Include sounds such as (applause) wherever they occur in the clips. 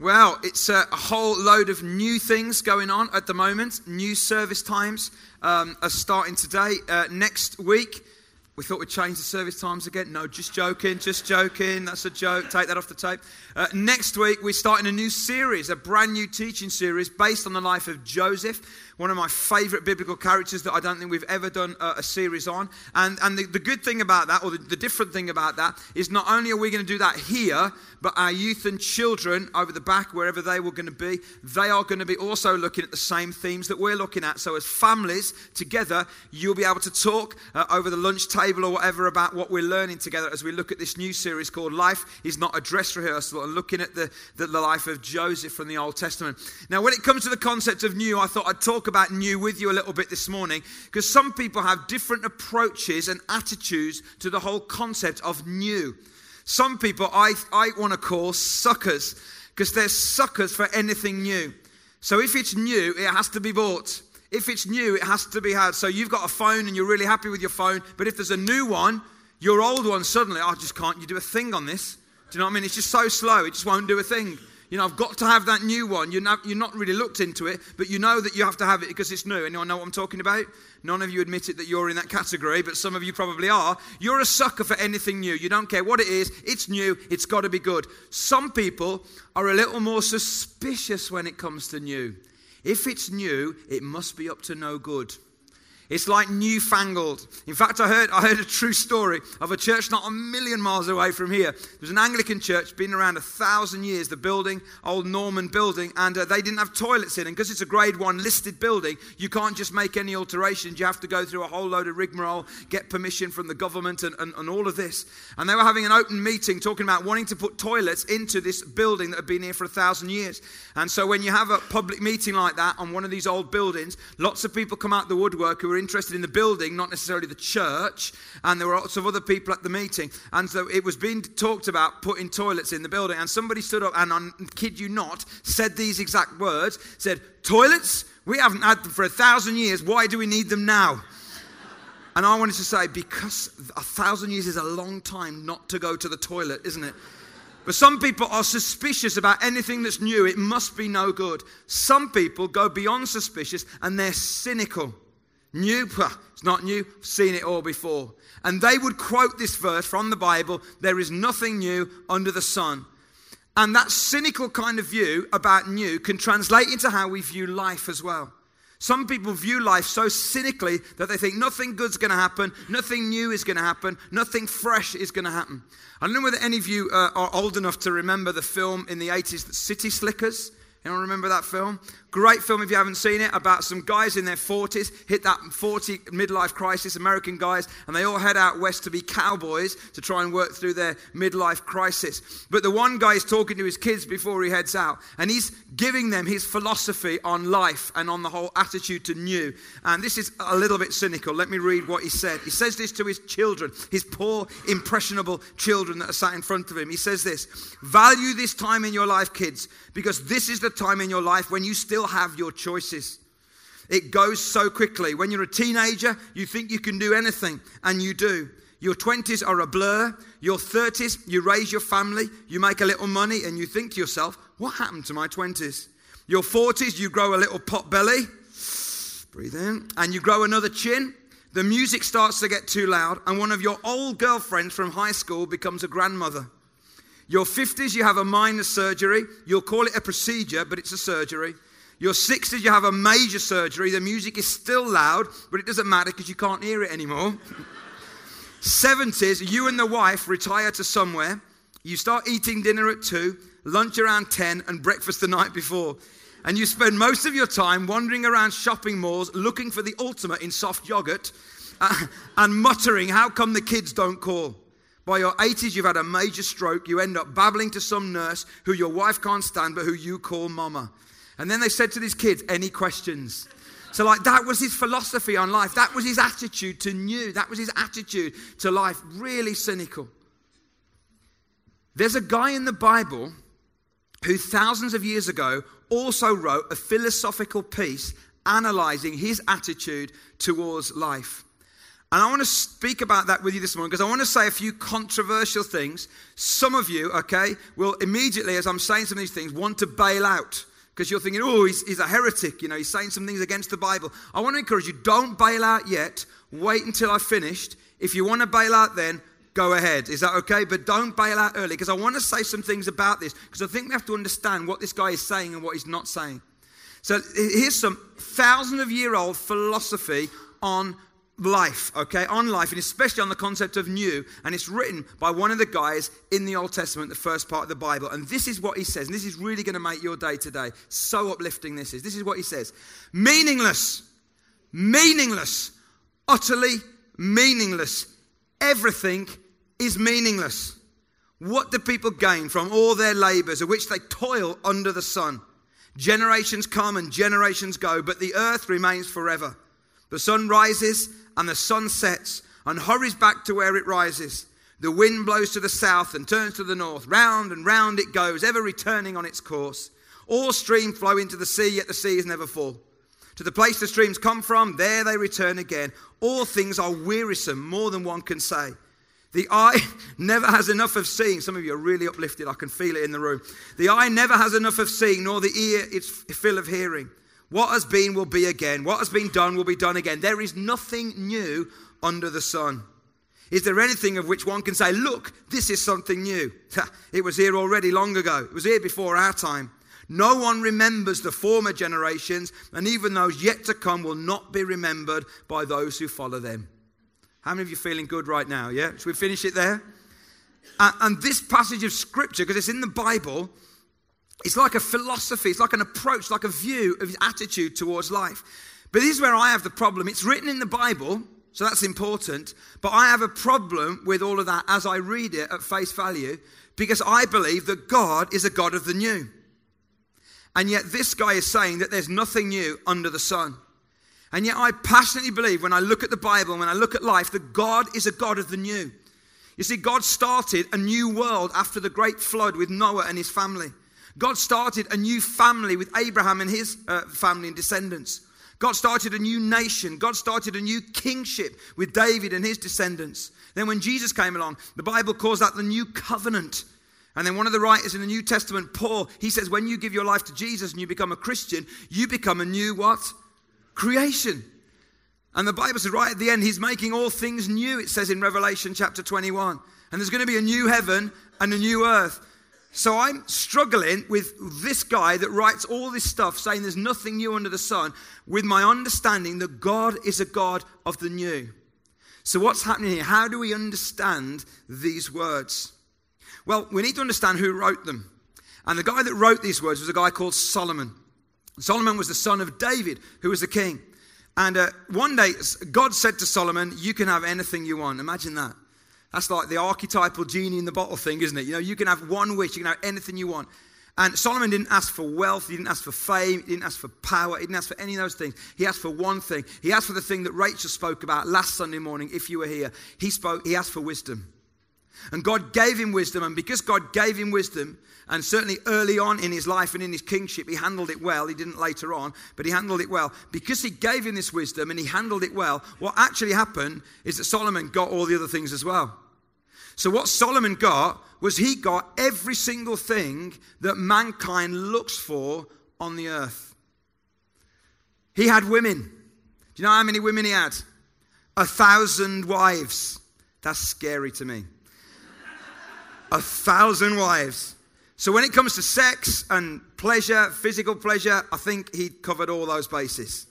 Well, it's a, whole load of new things going on at the moment. New service times um, are starting today. Uh, next week, we thought we'd change the service times again. No, just joking, just joking. That's a joke. Take that off the tape. Uh, next week, we're starting a new series, a brand new teaching series based on the life of Joseph one of my favorite biblical characters that I don't think we've ever done a, a series on. And, and the, the, good thing about that, or the, the different thing about that, is not only are we going to do that here, but our youth and children over the back, wherever they were going to be, they are going to be also looking at the same themes that we're looking at. So, as families together, you'll be able to talk uh, over the lunch table or whatever about what we're learning together as we look at this new series called Life is Not a Dress Rehearsal and looking at the, the, the life of Joseph from the Old Testament. Now, when it comes to the concept of new, I thought I'd talk about new with you a little bit this morning because some people have different approaches and attitudes to the whole concept of new. Some people I, I want to call suckers because they're suckers for anything new. So if it's new, it has to be bought. If it's new, it has to be had. So you've got a phone and you're really happy with your phone, but if there's a new one, your old one suddenly, oh, I oh, just can't you do a thing on this? Do you know what I mean? It's just so slow, it just won't do a thing. You know, I've got to have that new one. You're not, you're not really looked into it, but you know that you have to have it because it's new. Anyone know what I'm talking about? None of you admit it that you're in that category, but some of you probably are. You're a sucker for anything new. You don't care what it is, it's new, it's got to be good. Some people are a little more suspicious when it comes to new. If it's new, it must be up to no good. It's like newfangled. In fact, I heard, I heard a true story of a church not a million miles away from here. There's an Anglican church, been around a thousand years, the building, old Norman building, and uh, they didn't have toilets in. And because it's a grade one listed building, you can't just make any alterations. You have to go through a whole load of rigmarole, get permission from the government, and, and, and all of this. And they were having an open meeting talking about wanting to put toilets into this building that had been here for a thousand years. And so when you have a public meeting like that on one of these old buildings, lots of people come out the woodwork who are interested in the building, not necessarily the church. And there were lots of other people at the meeting. And so it was being talked about putting toilets in the building. And somebody stood up and, I kid you not, said these exact words said, Toilets? We haven't had them for a thousand years. Why do we need them now? (laughs) And I wanted to say, because a thousand years is a long time not to go to the toilet, isn't it? But some people are suspicious about anything that's new. It must be no good. Some people go beyond suspicious and they're cynical. New, it's not new, I've seen it all before. And they would quote this verse from the Bible there is nothing new under the sun. And that cynical kind of view about new can translate into how we view life as well. Some people view life so cynically that they think nothing good's going to happen, nothing new is going to happen, nothing fresh is going to happen. I don't know whether any of you uh, are old enough to remember the film in the 80s, City Slickers. Anyone remember that film? Great film if you haven't seen it about some guys in their 40s, hit that 40 midlife crisis, American guys, and they all head out west to be cowboys to try and work through their midlife crisis. But the one guy is talking to his kids before he heads out, and he's giving them his philosophy on life and on the whole attitude to new. And this is a little bit cynical. Let me read what he said. He says this to his children, his poor, impressionable children that are sat in front of him. He says this Value this time in your life, kids, because this is the time in your life when you still still have your choices. It goes so quickly. When you're a teenager, you think you can do anything, and you do. Your 20s are a blur. Your 30s, you raise your family, you make a little money, and you think to yourself, what happened to my 20s? Your 40s, you grow a little pot belly, breathe in, and you grow another chin. The music starts to get too loud, and one of your old girlfriends from high school becomes a grandmother. Your 50s, you have a minor surgery. You'll call it a procedure, but it's a surgery. Your 60s, you have a major surgery. The music is still loud, but it doesn't matter because you can't hear it anymore. (laughs) 70s, you and the wife retire to somewhere. You start eating dinner at 2, lunch around 10, and breakfast the night before. And you spend most of your time wandering around shopping malls looking for the ultimate in soft yogurt uh, and muttering, How come the kids don't call? By your 80s, you've had a major stroke. You end up babbling to some nurse who your wife can't stand, but who you call mama. And then they said to these kids, Any questions? So, like, that was his philosophy on life. That was his attitude to new. That was his attitude to life. Really cynical. There's a guy in the Bible who thousands of years ago also wrote a philosophical piece analyzing his attitude towards life. And I want to speak about that with you this morning because I want to say a few controversial things. Some of you, okay, will immediately, as I'm saying some of these things, want to bail out because you're thinking, oh, he's, he's a heretic, you know, he's saying some things against the Bible. I want to encourage you, don't bail out yet. Wait until I've finished. If you want to bail out then, go ahead. Is that okay? But don't bail out early because I want to say some things about this because I think we have to understand what this guy is saying and what he's not saying. So here's some thousand of year old philosophy on life, okay, on life, and especially on the concept of new. And it's written by one of the guys in the Old Testament, the first part of the Bible. And this is what he says, and this is really going to make your day today. So uplifting this is. This is what he says meaningless, meaningless, utterly meaningless. Everything is meaningless. What do people gain from all their labors, of which they toil under the sun? Generations come and generations go, but the earth remains forever. The sun rises and the sun sets and hurries back to where it rises. The wind blows to the south and turns to the north. Round and round it goes, ever returning on its course. All streams flow into the sea, yet the sea is never full. To the place the streams come from, there they return again. All things are wearisome, more than one can say. The eye (laughs) never has enough of seeing. Some of you are really uplifted. I can feel it in the room. The eye never has enough of seeing, nor the ear its fill of hearing. What has been will be again. What has been done will be done again. There is nothing new under the sun. Is there anything of which one can say, look, this is something new? it was here already long ago. It was here before our time. No one remembers the former generations, and even those yet to come will not be remembered by those who follow them. How many of you feeling good right now? Yeah? Should we finish it there? And this passage of scripture, because it's in the Bible, it's like a philosophy, it's like an approach, like a view of attitude towards life. But this is where I have the problem. It's written in the Bible, so that's important. But I have a problem with all of that as I read it at face value because I believe that God is a God of the new. And yet this guy is saying that there's nothing new under the sun. And yet I passionately believe when I look at the Bible, when I look at life, that God is a God of the new. You see, God started a new world after the great flood with Noah and his family. God started a new family with Abraham and his uh, family and descendants. God started a new nation. God started a new kingship with David and his descendants. Then, when Jesus came along, the Bible calls that the new covenant. And then, one of the writers in the New Testament, Paul, he says, when you give your life to Jesus and you become a Christian, you become a new what? Creation. And the Bible says right at the end, he's making all things new, it says in Revelation chapter 21. And there's going to be a new heaven and a new earth. So I'm struggling with this guy that writes all this stuff saying there's nothing new under the sun with my understanding that God is a God of the new. So what's happening here? How do we understand these words? Well, we need to understand who wrote them. And the guy that wrote these words was a guy called Solomon. Solomon was the son of David, who was the king. And uh, one day, God said to Solomon, You can have anything you want. Imagine that. That's like the archetypal genie in the bottle thing, isn't it? You know, you can have one wish, you can have anything you want. And Solomon didn't ask for wealth, he didn't ask for fame, he didn't ask for power, he didn't ask for any of those things. He asked for one thing. He asked for the thing that Rachel spoke about last Sunday morning, if you were here. He spoke, he asked for wisdom. And God gave him wisdom, and because God gave him wisdom, and certainly early on in his life and in his kingship, he handled it well. He didn't later on, but he handled it well. Because he gave him this wisdom and he handled it well, what actually happened is that Solomon got all the other things as well. So, what Solomon got was he got every single thing that mankind looks for on the earth. He had women. Do you know how many women he had? A thousand wives. That's scary to me. A thousand wives. So, when it comes to sex and pleasure, physical pleasure, I think he covered all those bases.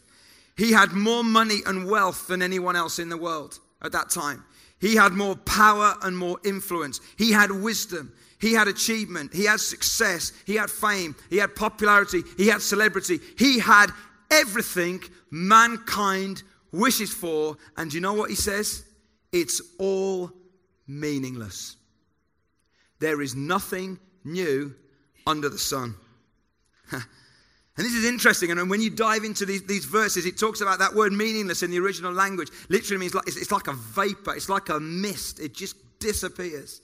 He had more money and wealth than anyone else in the world at that time. He had more power and more influence. He had wisdom. He had achievement. He had success. He had fame. He had popularity. He had celebrity. He had everything mankind wishes for. And you know what he says? It's all meaningless. There is nothing new under the sun. (laughs) And this is interesting. And when you dive into these, these, verses, it talks about that word meaningless in the original language. Literally means like, it's, it's like a vapor, it's like a mist, it just disappears.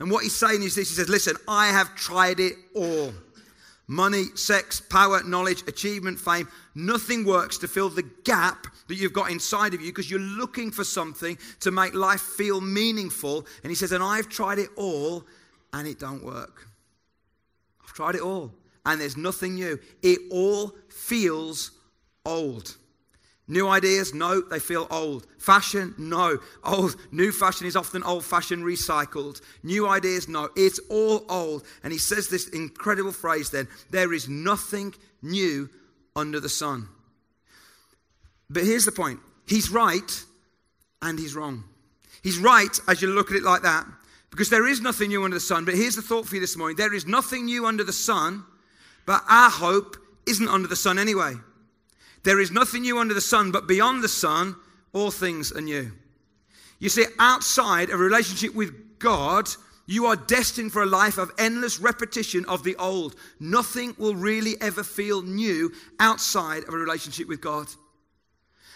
And what he's saying is this He says, Listen, I have tried it all. Money, sex, power, knowledge, achievement, fame, nothing works to fill the gap that you've got inside of you because you're looking for something to make life feel meaningful. And he says, And I've tried it all and it don't work. I've tried it all and there's nothing new. It all feels old. New ideas? No, they feel old. Fashion? No. Old. New fashion is often old fashioned, recycled. New ideas? No. It's all old. And he says this incredible phrase then there is nothing new under the sun. But here's the point he's right and he's wrong. He's right as you look at it like that because there is nothing new under the sun. But here's the thought for you this morning there is nothing new under the sun, but our hope isn't under the sun anyway. There is nothing new under the sun, but beyond the sun, all things are new. You see, outside a relationship with God, you are destined for a life of endless repetition of the old. Nothing will really ever feel new outside of a relationship with God.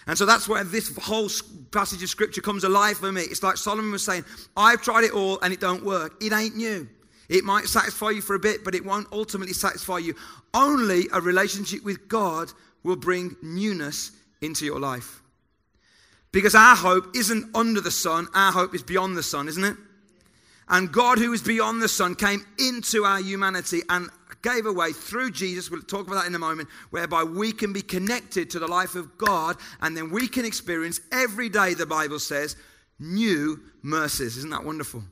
And so that's where this whole passage of scripture comes alive for me. It's like Solomon was saying, I've tried it all and it don't work. It ain't new. It might satisfy you for a bit, but it won't ultimately satisfy you. Only a relationship with God will bring newness into your life. Because our hope isn't under the sun, our hope is beyond the sun, isn't it? And God, who is beyond the sun, came into our humanity and gave away through Jesus. We'll talk about that in a moment, whereby we can be connected to the life of God and then we can experience every day, the Bible says, new mercies. Isn't that wonderful?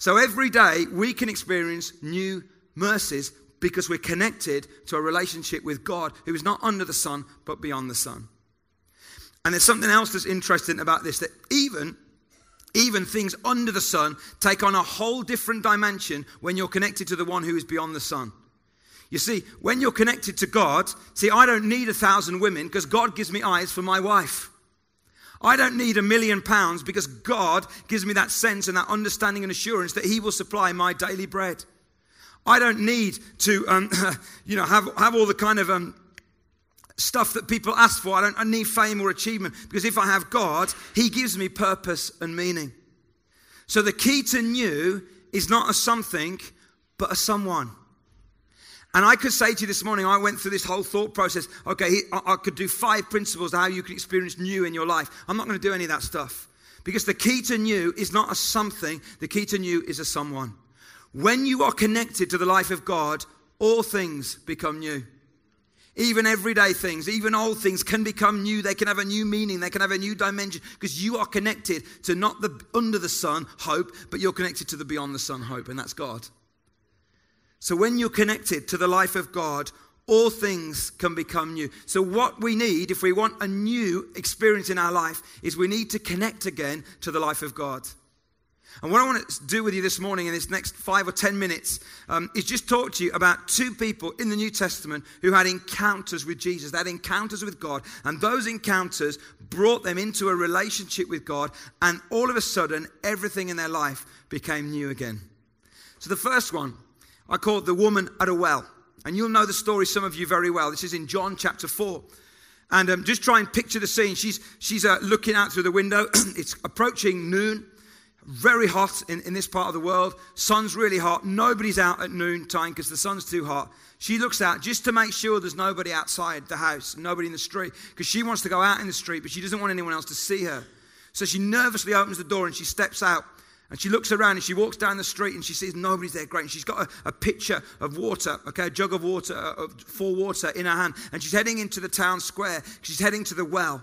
So every day we can experience new mercies because we're connected to a relationship with God who is not under the sun but beyond the sun. And there's something else that's interesting about this that even even things under the sun take on a whole different dimension when you're connected to the one who is beyond the sun. You see, when you're connected to God, see, I don't need a thousand women because God gives me eyes for my wife. I don't need a million pounds because God gives me that sense and that understanding and assurance that He will supply my daily bread. I don't need to, um, (laughs) you know, have, have all the kind of um, stuff that people ask for. I don't I need fame or achievement because if I have God, He gives me purpose and meaning. So the key to new is not a something, but a someone. And I could say to you this morning, I went through this whole thought process. Okay, I could do five principles how you can experience new in your life. I'm not going to do any of that stuff. Because the key to new is not a something, the key to new is a someone. When you are connected to the life of God, all things become new. Even everyday things, even old things can become new. They can have a new meaning. They can have a new dimension because you are connected to not the under the sun hope, but you're connected to the beyond the sun hope, and that's God. So when you're connected to the life of God, all things can become new. So, what we need, if we want a new experience in our life, is we need to connect again to the life of God. And what I want to do with you this morning in this next five or ten minutes um, is just talk to you about two people in the New Testament who had encounters with Jesus. They had encounters with God, and those encounters brought them into a relationship with God, and all of a sudden, everything in their life became new again. So, the first one I call it the woman at a well. And you'll know the story, some of you very well. This is in John chapter 4. And um, just try and picture the scene. She's, she's uh, looking out through the window. (clears throat) it's approaching noon very hot in, in this part of the world. Sun's really hot. Nobody's out at noon time because the sun's too hot. She looks out just to make sure there's nobody outside the house, nobody in the street, because she wants to go out in the street, but she doesn't want anyone else to see her. So she nervously opens the door and she steps out and she looks around and she walks down the street and she sees nobody's there. Great. And she's got a, a pitcher of water, okay, a jug of water, uh, full water in her hand. And she's heading into the town square. She's heading to the well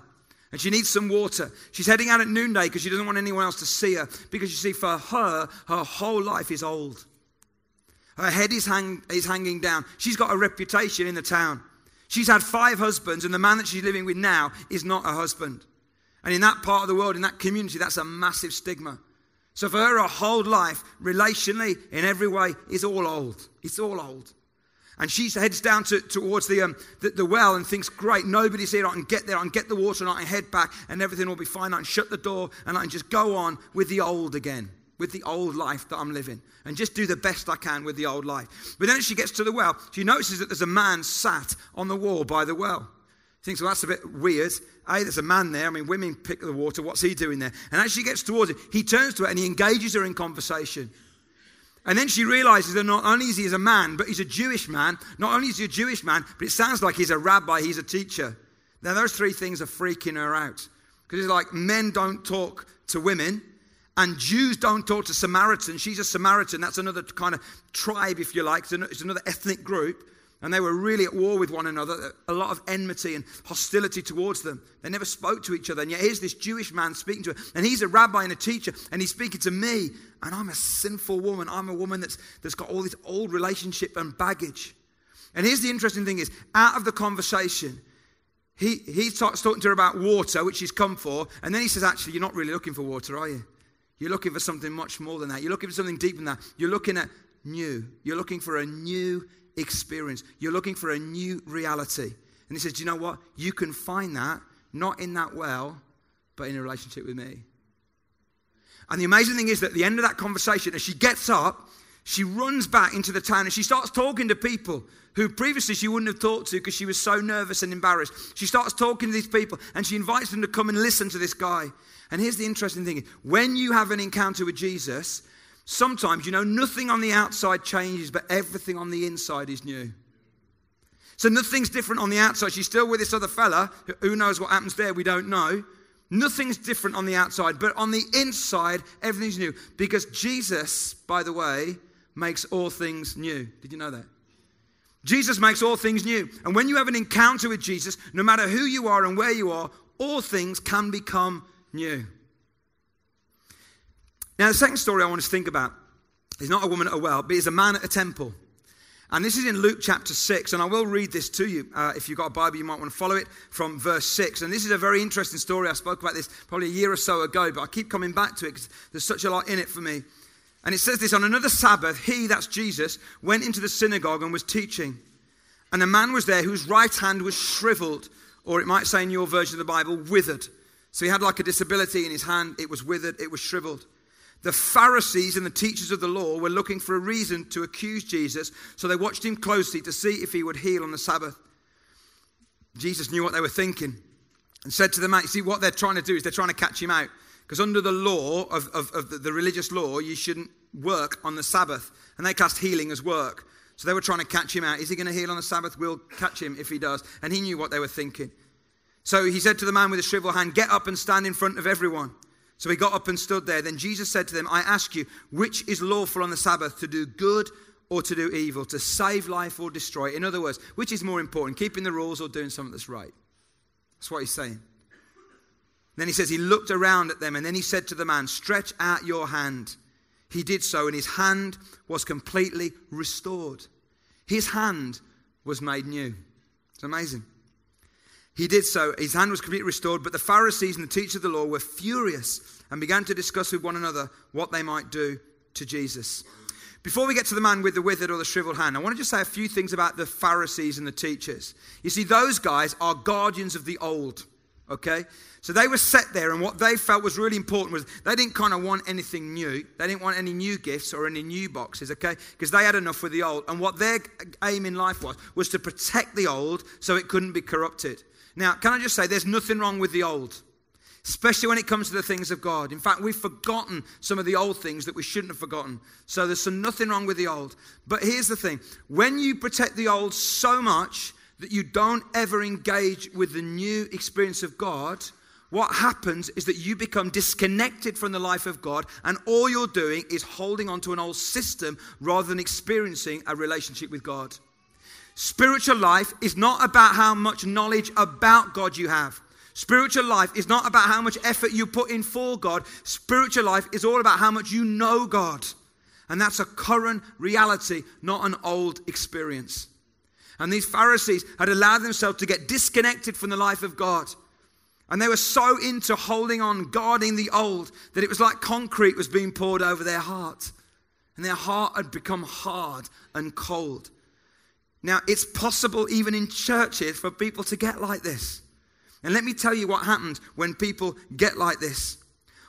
and she needs some water. She's heading out at noonday because she doesn't want anyone else to see her. Because you see, for her, her whole life is old. Her head is, hang, is hanging down. She's got a reputation in the town. She's had five husbands, and the man that she's living with now is not her husband. And in that part of the world, in that community, that's a massive stigma. So for her, her whole life, relationally, in every way, is all old. It's all old. And she heads down to, towards the, um, the, the, well and thinks, great, nobody's here. I can get there, I can get the water, and I can head back, and everything will be fine. I can shut the door, and I can just go on with the old again, with the old life that I'm living, and just do the best I can with the old life. But then as she gets to the well, she notices that there's a man sat on the wall by the well. Thinks, well, that's a bit weird. Hey, there's a man there. I mean, women pick the water. What's he doing there? And as she gets towards it, he turns to her and he engages her in conversation. And then she realizes that not only is he a man, but he's a Jewish man. Not only is he a Jewish man, but it sounds like he's a rabbi, he's a teacher. Now, those three things are freaking her out. Because it's like men don't talk to women, and Jews don't talk to Samaritans. She's a Samaritan. That's another kind of tribe, if you like. It's another ethnic group. And they were really at war with one another, a lot of enmity and hostility towards them. They never spoke to each other. And yet here's this Jewish man speaking to her. And he's a rabbi and a teacher, and he's speaking to me. And I'm a sinful woman. I'm a woman that's, that's got all this old relationship and baggage. And here's the interesting thing is, out of the conversation, he, he starts talking to her about water, which she's come for. And then he says, actually, you're not really looking for water, are you? You're looking for something much more than that. You're looking for something deeper than that. You're looking at new. You're looking for a new experience. You're looking for a new reality. And he says, Do you know what? You can find that not in that well, but in a relationship with me. And the amazing thing is that at the end of that conversation, as she gets up, she runs back into the town and she starts talking to people who previously she wouldn't have talked to because she was so nervous and embarrassed. She starts talking to these people and she invites them to come and listen to this guy. And here's the interesting thing when you have an encounter with Jesus, Sometimes, you know, nothing on the outside changes, but everything on the inside is new. So nothing's different on the outside. She's still with this other fella. Who knows what happens there? We don't know. Nothing's different on the outside, but on the inside, everything's new. Because Jesus, by the way, makes all things new. Did you know that? Jesus makes all things new. And when you have an encounter with Jesus, no matter who you are and where you are, all things can become new. Now, the second story I want to think about is not a woman at a well, but is a man at a temple. And this is in Luke chapter 6, and I will read this to you. Uh, if you've got a Bible, you might want to follow it from verse 6. And this is a very interesting story. I spoke about this probably a year or so ago, but I keep coming back to it because there's such a lot in it for me. And it says this On another Sabbath, he, that's Jesus, went into the synagogue and was teaching. And a man was there whose right hand was shriveled, or it might say in your version of the Bible, withered. So he had like a disability in his hand, it was withered, it was shriveled. The Pharisees and the teachers of the law were looking for a reason to accuse Jesus, so they watched him closely to see if he would heal on the Sabbath. Jesus knew what they were thinking and said to them, see, what they're trying to do is they're trying to catch him out. Because under the law of, of, of the, the religious law, you shouldn't work on the Sabbath. And they classed healing as work. So they were trying to catch him out. Is he going to heal on the Sabbath? We'll catch him if he does. And he knew what they were thinking. So he said to the man with the shriveled hand, Get up and stand in front of everyone. So he got up and stood there. Then Jesus said to them, I ask you, which is lawful on the Sabbath, to do good or to do evil, to save life or destroy? In other words, which is more important, keeping the rules or doing something that's right? That's what he's saying. Then he says, He looked around at them and then he said to the man, Stretch out your hand. He did so, and his hand was completely restored. His hand was made new. It's amazing. He did so. His hand was completely restored, but the Pharisees and the teachers of the law were furious and began to discuss with one another what they might do to Jesus. Before we get to the man with the withered or the shriveled hand, I want to just say a few things about the Pharisees and the teachers. You see, those guys are guardians of the old, okay? So they were set there, and what they felt was really important was they didn't kind of want anything new. They didn't want any new gifts or any new boxes, okay? Because they had enough with the old. And what their aim in life was, was to protect the old so it couldn't be corrupted. Now, can I just say, there's nothing wrong with the old, especially when it comes to the things of God. In fact, we've forgotten some of the old things that we shouldn't have forgotten. So there's some, nothing wrong with the old. But here's the thing when you protect the old so much that you don't ever engage with the new experience of God, what happens is that you become disconnected from the life of God, and all you're doing is holding on to an old system rather than experiencing a relationship with God. Spiritual life is not about how much knowledge about God you have. Spiritual life is not about how much effort you put in for God. Spiritual life is all about how much you know God. And that's a current reality, not an old experience. And these Pharisees had allowed themselves to get disconnected from the life of God. And they were so into holding on, guarding the old, that it was like concrete was being poured over their heart. And their heart had become hard and cold. Now, it's possible even in churches for people to get like this. And let me tell you what happens when people get like this.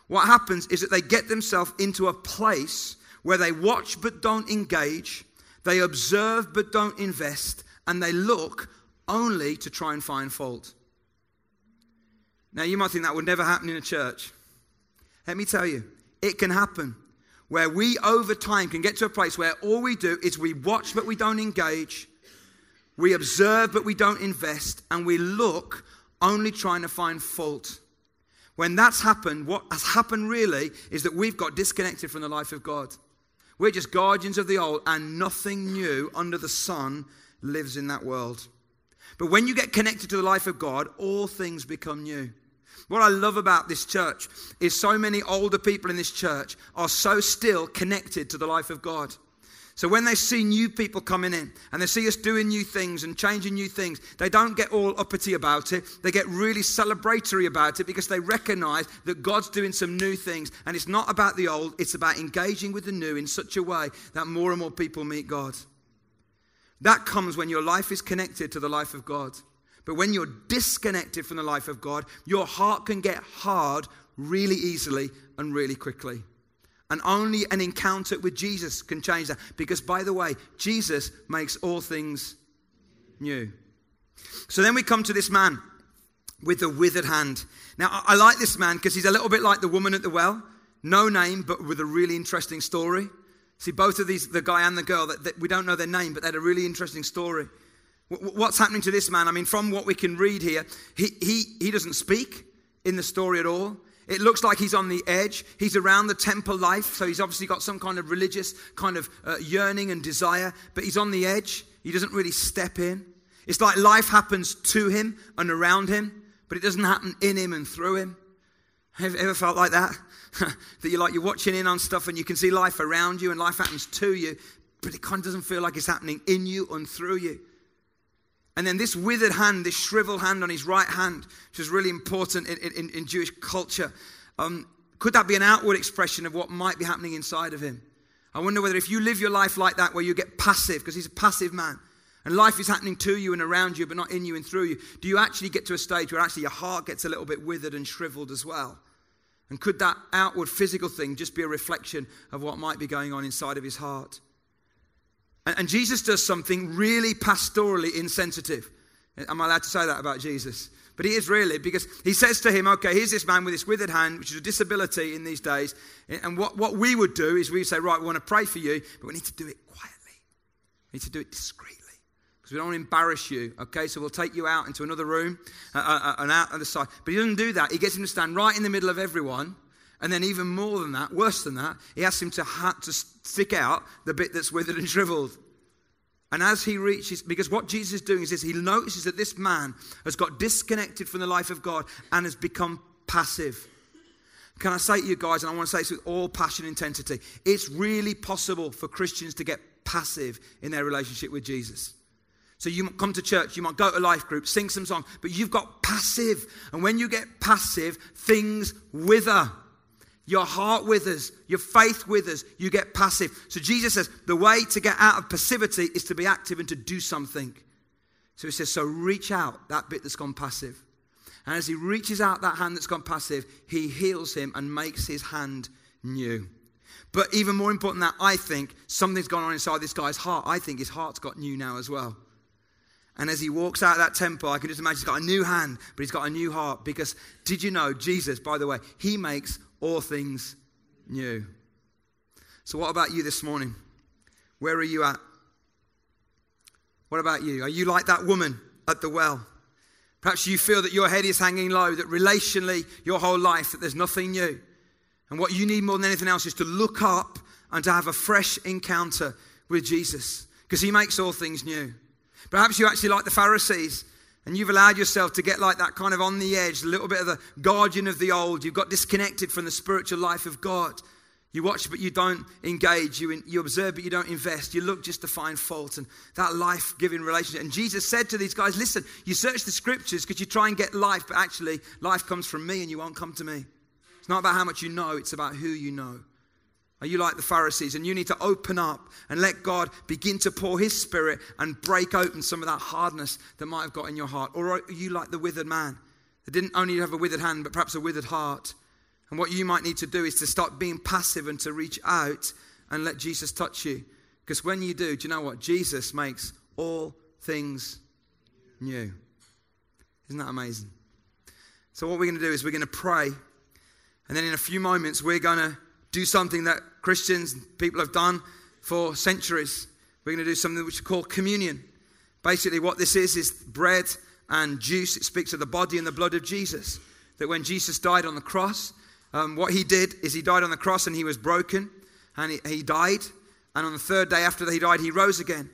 What happens is that they get themselves into a place where they watch but don't engage, they observe but don't invest, and they look only to try and find fault. Now, you might think that would never happen in a church. Let me tell you, it can happen. where we over time can get to a place where all we do is we watch but we don't engage, we observe but we don't invest, and we look only trying to find fault. When that's happened, what has happened really is that we've got disconnected from the life of God. We're just guardians of the old, and nothing new under the sun lives in that world. But when you get connected to the life of God, all things become new. What I love about this church is so many older people in this church are so still connected to the life of God. So when they see new people coming in and they see us doing new things and changing new things, they don't get all uppity about it. They get really celebratory about it because they recognize that God's doing some new things. And it's not about the old, it's about engaging with the new in such a way that more and more people meet God. That comes when your life is connected to the life of God. But when you're disconnected from the life of God, your heart can get hard really easily and really quickly. And only an encounter with Jesus can change that. Because, by the way, Jesus makes all things new. So then we come to this man with the withered hand. Now, I like this man because he's a little bit like the woman at the well. No name, but with a really interesting story. See, both of these, the guy and the girl, that, that we don't know their name, but they had a really interesting story. What's happening to this man? I mean, from what we can read here, he, he, he doesn't speak in the story at all. It looks like he's on the edge. He's around the temple life, so he's obviously got some kind of religious kind of uh, yearning and desire, but he's on the edge. He doesn't really step in. It's like life happens to him and around him, but it doesn't happen in him and through him. Have you ever felt like that? (laughs) that you're like you're watching in on stuff and you can see life around you and life happens to you, but it kind of doesn't feel like it's happening in you and through you. And then this withered hand, this shriveled hand on his right hand, which is really important in, in, in Jewish culture, um, could that be an outward expression of what might be happening inside of him? I wonder whether if you live your life like that, where you get passive, because he's a passive man, and life is happening to you and around you, but not in you and through you, do you actually get to a stage where actually your heart gets a little bit withered and shriveled as well? And could that outward physical thing just be a reflection of what might be going on inside of his heart? And, and Jesus does something really pastorally insensitive. Am I allowed to say that about Jesus? But he is really, because he says to him, okay, here's this man with this withered hand, which is a disability in these days. And what, what we would do is we say, right, we want to pray for you, but we need to do it quietly. We need to do it discreetly. Because we don't want to embarrass you, okay? So we'll take you out into another room uh, uh, uh and out on the side. But he doesn't do that. He gets him to stand right in the middle of everyone. And then, even more than that, worse than that, he asks him to, ha- to stick out the bit that's withered and shriveled. And as he reaches, because what Jesus is doing is this, he notices that this man has got disconnected from the life of God and has become passive. Can I say to you guys, and I want to say this with all passion and intensity, it's really possible for Christians to get passive in their relationship with Jesus. So you might come to church, you might go to life group, sing some songs, but you've got passive. And when you get passive, things wither. Your heart withers, your faith withers, you get passive. So Jesus says the way to get out of passivity is to be active and to do something. So he says, so reach out that bit that's gone passive. And as he reaches out that hand that's gone passive, he heals him and makes his hand new. But even more important than that, I think something's gone on inside this guy's heart. I think his heart's got new now as well. And as he walks out of that temple, I can just imagine he's got a new hand, but he's got a new heart. Because did you know, Jesus, by the way, he makes all things new. So, what about you this morning? Where are you at? What about you? Are you like that woman at the well? Perhaps you feel that your head is hanging low, that relationally, your whole life, that there's nothing new. And what you need more than anything else is to look up and to have a fresh encounter with Jesus because he makes all things new. Perhaps you actually like the Pharisees and you've allowed yourself to get like that kind of on the edge, a little bit of the guardian of the old. You've got disconnected from the spiritual life of God. You watch, but you don't engage. You, you observe, but you don't invest. You look just to find fault and that life giving relationship. And Jesus said to these guys, Listen, you search the scriptures because you try and get life, but actually, life comes from me and you won't come to me. It's not about how much you know, it's about who you know. Are you like the Pharisees? And you need to open up and let God begin to pour His Spirit and break open some of that hardness that might have got in your heart. Or are you like the withered man that didn't only have a withered hand, but perhaps a withered heart? And what you might need to do is to start being passive and to reach out and let Jesus touch you. Because when you do, do you know what? Jesus makes all things new. Isn't that amazing? So, what we're going to do is we're going to pray. And then in a few moments, we're going to do something that Christians, people have done for centuries. We're going to do something which is called communion. Basically, what this is is bread and juice. It speaks of the body and the blood of Jesus. That when Jesus died on the cross, um, what he did is he died on the cross and he was broken and he, he died. And on the third day after he died, he rose again.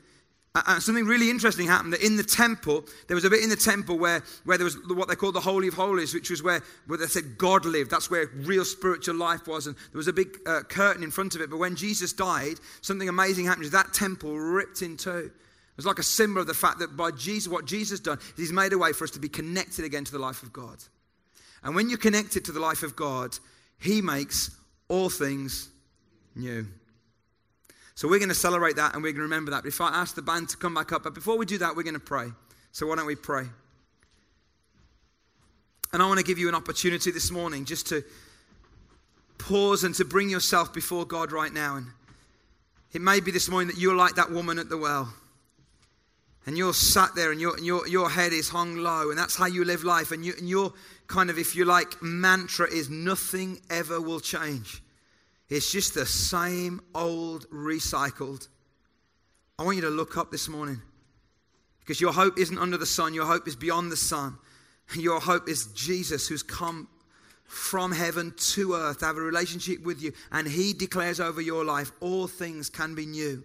And something really interesting happened that in the temple, there was a bit in the temple where, where there was what they called the Holy of Holies, which was where, where they said God lived. That's where real spiritual life was. And there was a big uh, curtain in front of it. But when Jesus died, something amazing happened. That temple ripped in two. It was like a symbol of the fact that by Jesus, what Jesus done is he's made a way for us to be connected again to the life of God. And when you're connected to the life of God, he makes all things new. So we're going to celebrate that and we're going to remember that. But if I ask the band to come back up, but before we do that, we're going to pray. So why don't we pray? And I want to give you an opportunity this morning just to pause and to bring yourself before God right now. And it may be this morning that you're like that woman at the well. And you're sat there and your, your, your head is hung low, and that's how you live life. And, you, and your kind of, if you like, mantra is nothing ever will change. It's just the same old recycled. I want you to look up this morning because your hope isn't under the sun, your hope is beyond the sun. Your hope is Jesus who's come from heaven to earth to have a relationship with you, and He declares over your life all things can be new.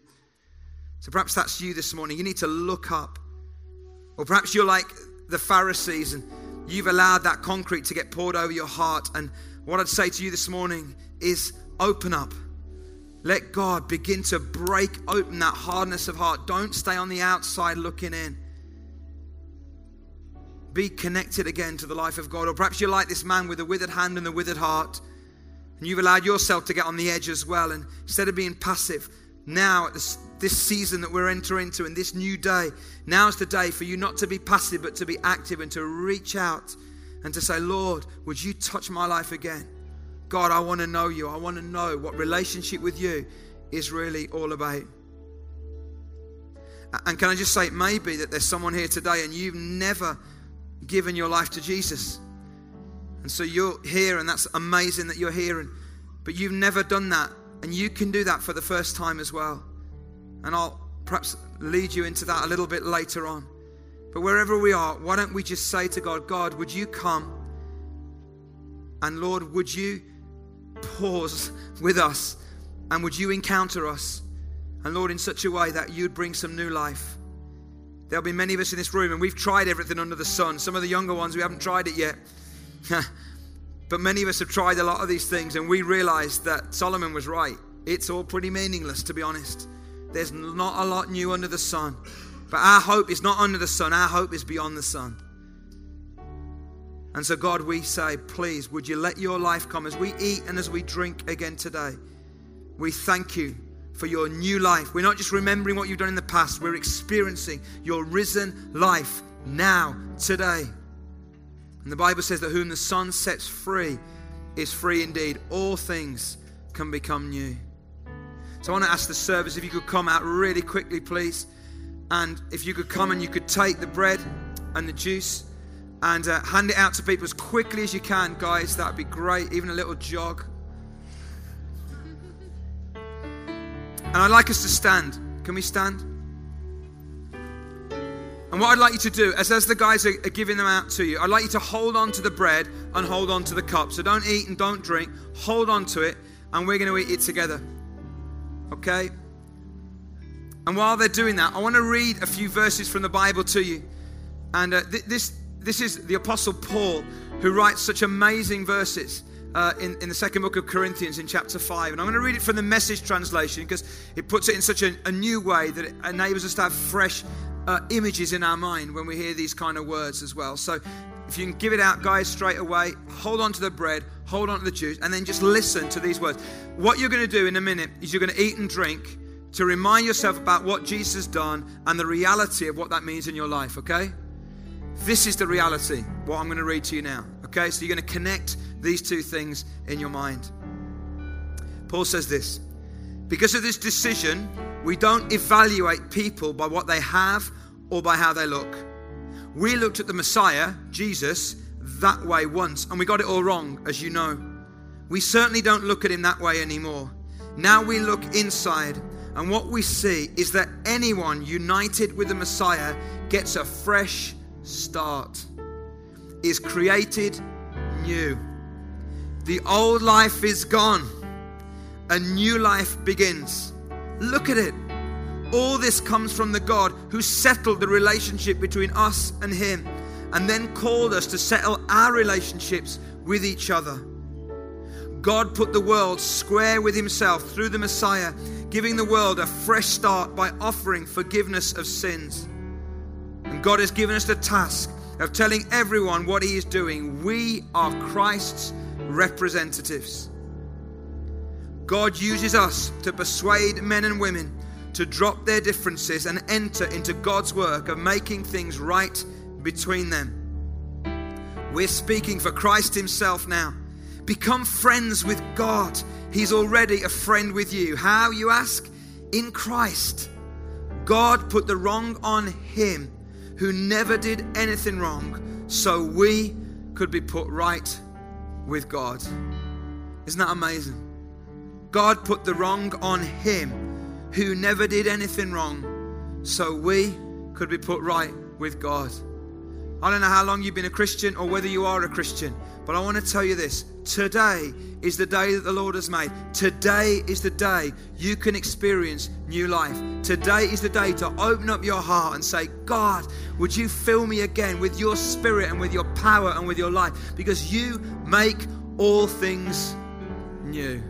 So perhaps that's you this morning. You need to look up. Or perhaps you're like the Pharisees and you've allowed that concrete to get poured over your heart. And what I'd say to you this morning is Open up. Let God begin to break open that hardness of heart. Don't stay on the outside looking in. Be connected again to the life of God. Or perhaps you're like this man with a withered hand and a withered heart, and you've allowed yourself to get on the edge as well. And instead of being passive, now at this, this season that we're entering into and this new day, now's the day for you not to be passive but to be active and to reach out and to say, Lord, would you touch my life again? God, I want to know you. I want to know what relationship with you is really all about. And can I just say, it may be that there's someone here today and you've never given your life to Jesus. And so you're here, and that's amazing that you're here, and, but you've never done that. And you can do that for the first time as well. And I'll perhaps lead you into that a little bit later on. But wherever we are, why don't we just say to God, God, would you come? And Lord, would you pause with us and would you encounter us? And Lord, in such a way that you'd bring some new life. There'll be many of us in this room, and we've tried everything under the sun. Some of the younger ones, we haven't tried it yet. (laughs) but many of us have tried a lot of these things, and we realized that Solomon was right. It's all pretty meaningless, to be honest. There's not a lot new under the sun. But our hope is not under the sun, our hope is beyond the sun. And so, God, we say, please, would you let your life come as we eat and as we drink again today? We thank you for your new life. We're not just remembering what you've done in the past, we're experiencing your risen life now, today. And the Bible says that whom the Son sets free is free indeed. All things can become new. So I want to ask the service if you could come out really quickly, please. And if you could come and you could take the bread and the juice and uh, hand it out to people as quickly as you can, guys. That'd be great. Even a little jog. And I'd like us to stand. Can we stand? And what I'd like you to do, as, as the guys are, are giving them out to you, I'd like you to hold on to the bread and hold on to the cup. So don't eat and don't drink. Hold on to it, and we're going to eat it together. Okay? And while they're doing that, I want to read a few verses from the Bible to you. And uh, th- this this is the Apostle Paul who writes such amazing verses. Uh, in, in the second book of Corinthians in chapter 5. And I'm going to read it from the message translation because it puts it in such a, a, new way that it enables us to have fresh uh, images in our mind when we hear these kind of words as well. So if you can give it out, guys, straight away, hold on to the bread, hold on to the juice, and then just listen to these words. What you're going to do in a minute is you're going to eat and drink to remind yourself about what Jesus has done and the reality of what that means in your life, okay? This is the reality, what I'm going to read to you now. Okay, so you're going to connect these two things in your mind. Paul says this Because of this decision, we don't evaluate people by what they have or by how they look. We looked at the Messiah, Jesus, that way once, and we got it all wrong, as you know. We certainly don't look at him that way anymore. Now we look inside, and what we see is that anyone united with the Messiah gets a fresh start, is created new. The old life is gone, a new life begins. Look at it. All this comes from the God who settled the relationship between us and Him and then called us to settle our relationships with each other. God put the world square with Himself through the Messiah, giving the world a fresh start by offering forgiveness of sins. God has given us the task of telling everyone what He is doing. We are Christ's representatives. God uses us to persuade men and women to drop their differences and enter into God's work of making things right between them. We're speaking for Christ Himself now. Become friends with God. He's already a friend with you. How, you ask? In Christ. God put the wrong on Him who never did anything wrong so we could be put right with God. Isn't that amazing? God put the wrong on Him who never did anything wrong so we could be put right with God. I don't know how long you've been a Christian or whether you are a Christian, but I want to tell you this. Today is the day that the Lord has made. Today is the day you can experience new life. Today is the day to open up your heart and say, God, would you fill me again with your spirit and with your power and with your life? Because you make all things new.